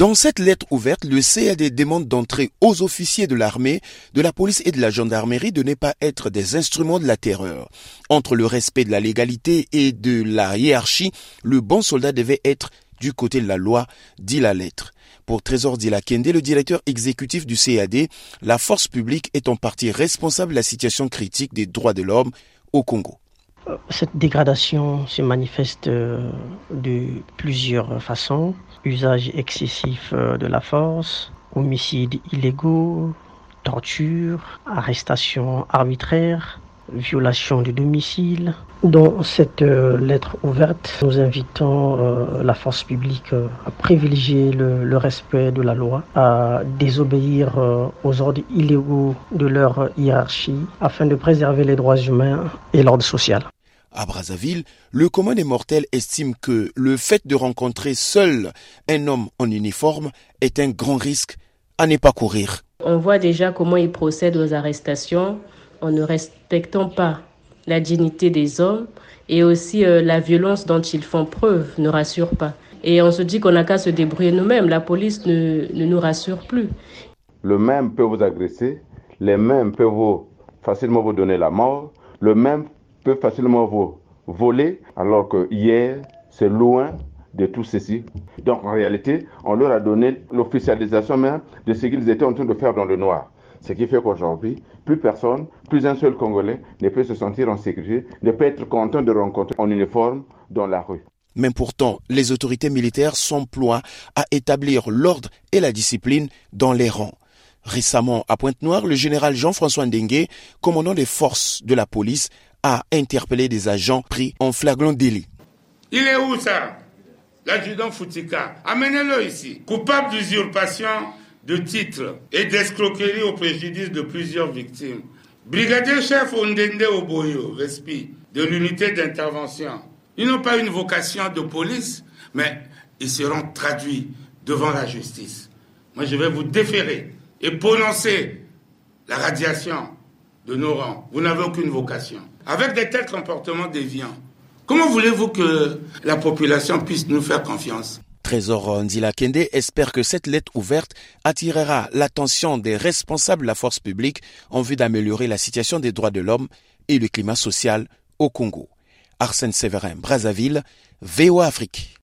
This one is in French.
Dans cette lettre ouverte, le CAD demande d'entrer aux officiers de l'armée, de la police et de la gendarmerie de ne pas être des instruments de la terreur. Entre le respect de la légalité et de la hiérarchie, le bon soldat devait être du côté de la loi, dit la lettre. Pour Trésor Dilakende, le directeur exécutif du CAD, la force publique est en partie responsable de la situation critique des droits de l'homme au Congo. Cette dégradation se manifeste euh, de plusieurs façons. Usage excessif euh, de la force, homicides illégaux, torture, arrestation arbitraire, violation du domicile. Dans cette euh, lettre ouverte, nous invitons la force publique à privilégier le, le, respect de la loi, à désobéir aux ordres illégaux de leur hiérarchie afin de préserver les droits humains et l'ordre social. À Brazzaville, le commun des mortels estime que le fait de rencontrer seul un homme en uniforme est un grand risque à ne pas courir. On voit déjà comment ils procèdent aux arrestations en ne respectant pas la dignité des hommes et aussi euh, la violence dont ils font preuve ne rassure pas. Et on se dit qu'on n'a qu'à se débrouiller nous-mêmes. La police ne, ne nous rassure plus. Le même peut vous agresser, les mêmes peuvent vous, facilement vous donner la mort, le même peut facilement voler, alors que hier, c'est loin de tout ceci. Donc en réalité, on leur a donné l'officialisation même de ce qu'ils étaient en train de faire dans le noir. Ce qui fait qu'aujourd'hui, plus personne, plus un seul Congolais ne peut se sentir en sécurité, ne peut être content de rencontrer en uniforme dans la rue. Mais pourtant, les autorités militaires s'emploient à établir l'ordre et la discipline dans les rangs. Récemment, à Pointe-Noire, le général Jean-François Ndengue, commandant des forces de la police, a interpellé des agents pris en flagrant délit. Il est où ça? L'adjudant Foutika. Amenez-le ici. Coupable d'usurpation de titres et d'escroquerie au préjudice de plusieurs victimes. Brigadier chef Ondende Oboyo, Vespi, de l'unité d'intervention. Ils n'ont pas une vocation de police, mais ils seront traduits devant la justice. Moi, je vais vous déférer et prononcer la radiation de nos rangs. Vous n'avez aucune vocation. Avec des tels comportements déviants, comment voulez-vous que la population puisse nous faire confiance? Trésor Ndila Kende espère que cette lettre ouverte attirera l'attention des responsables de la force publique en vue d'améliorer la situation des droits de l'homme et le climat social au Congo. Arsène Séverin, Brazzaville, VOA Afrique.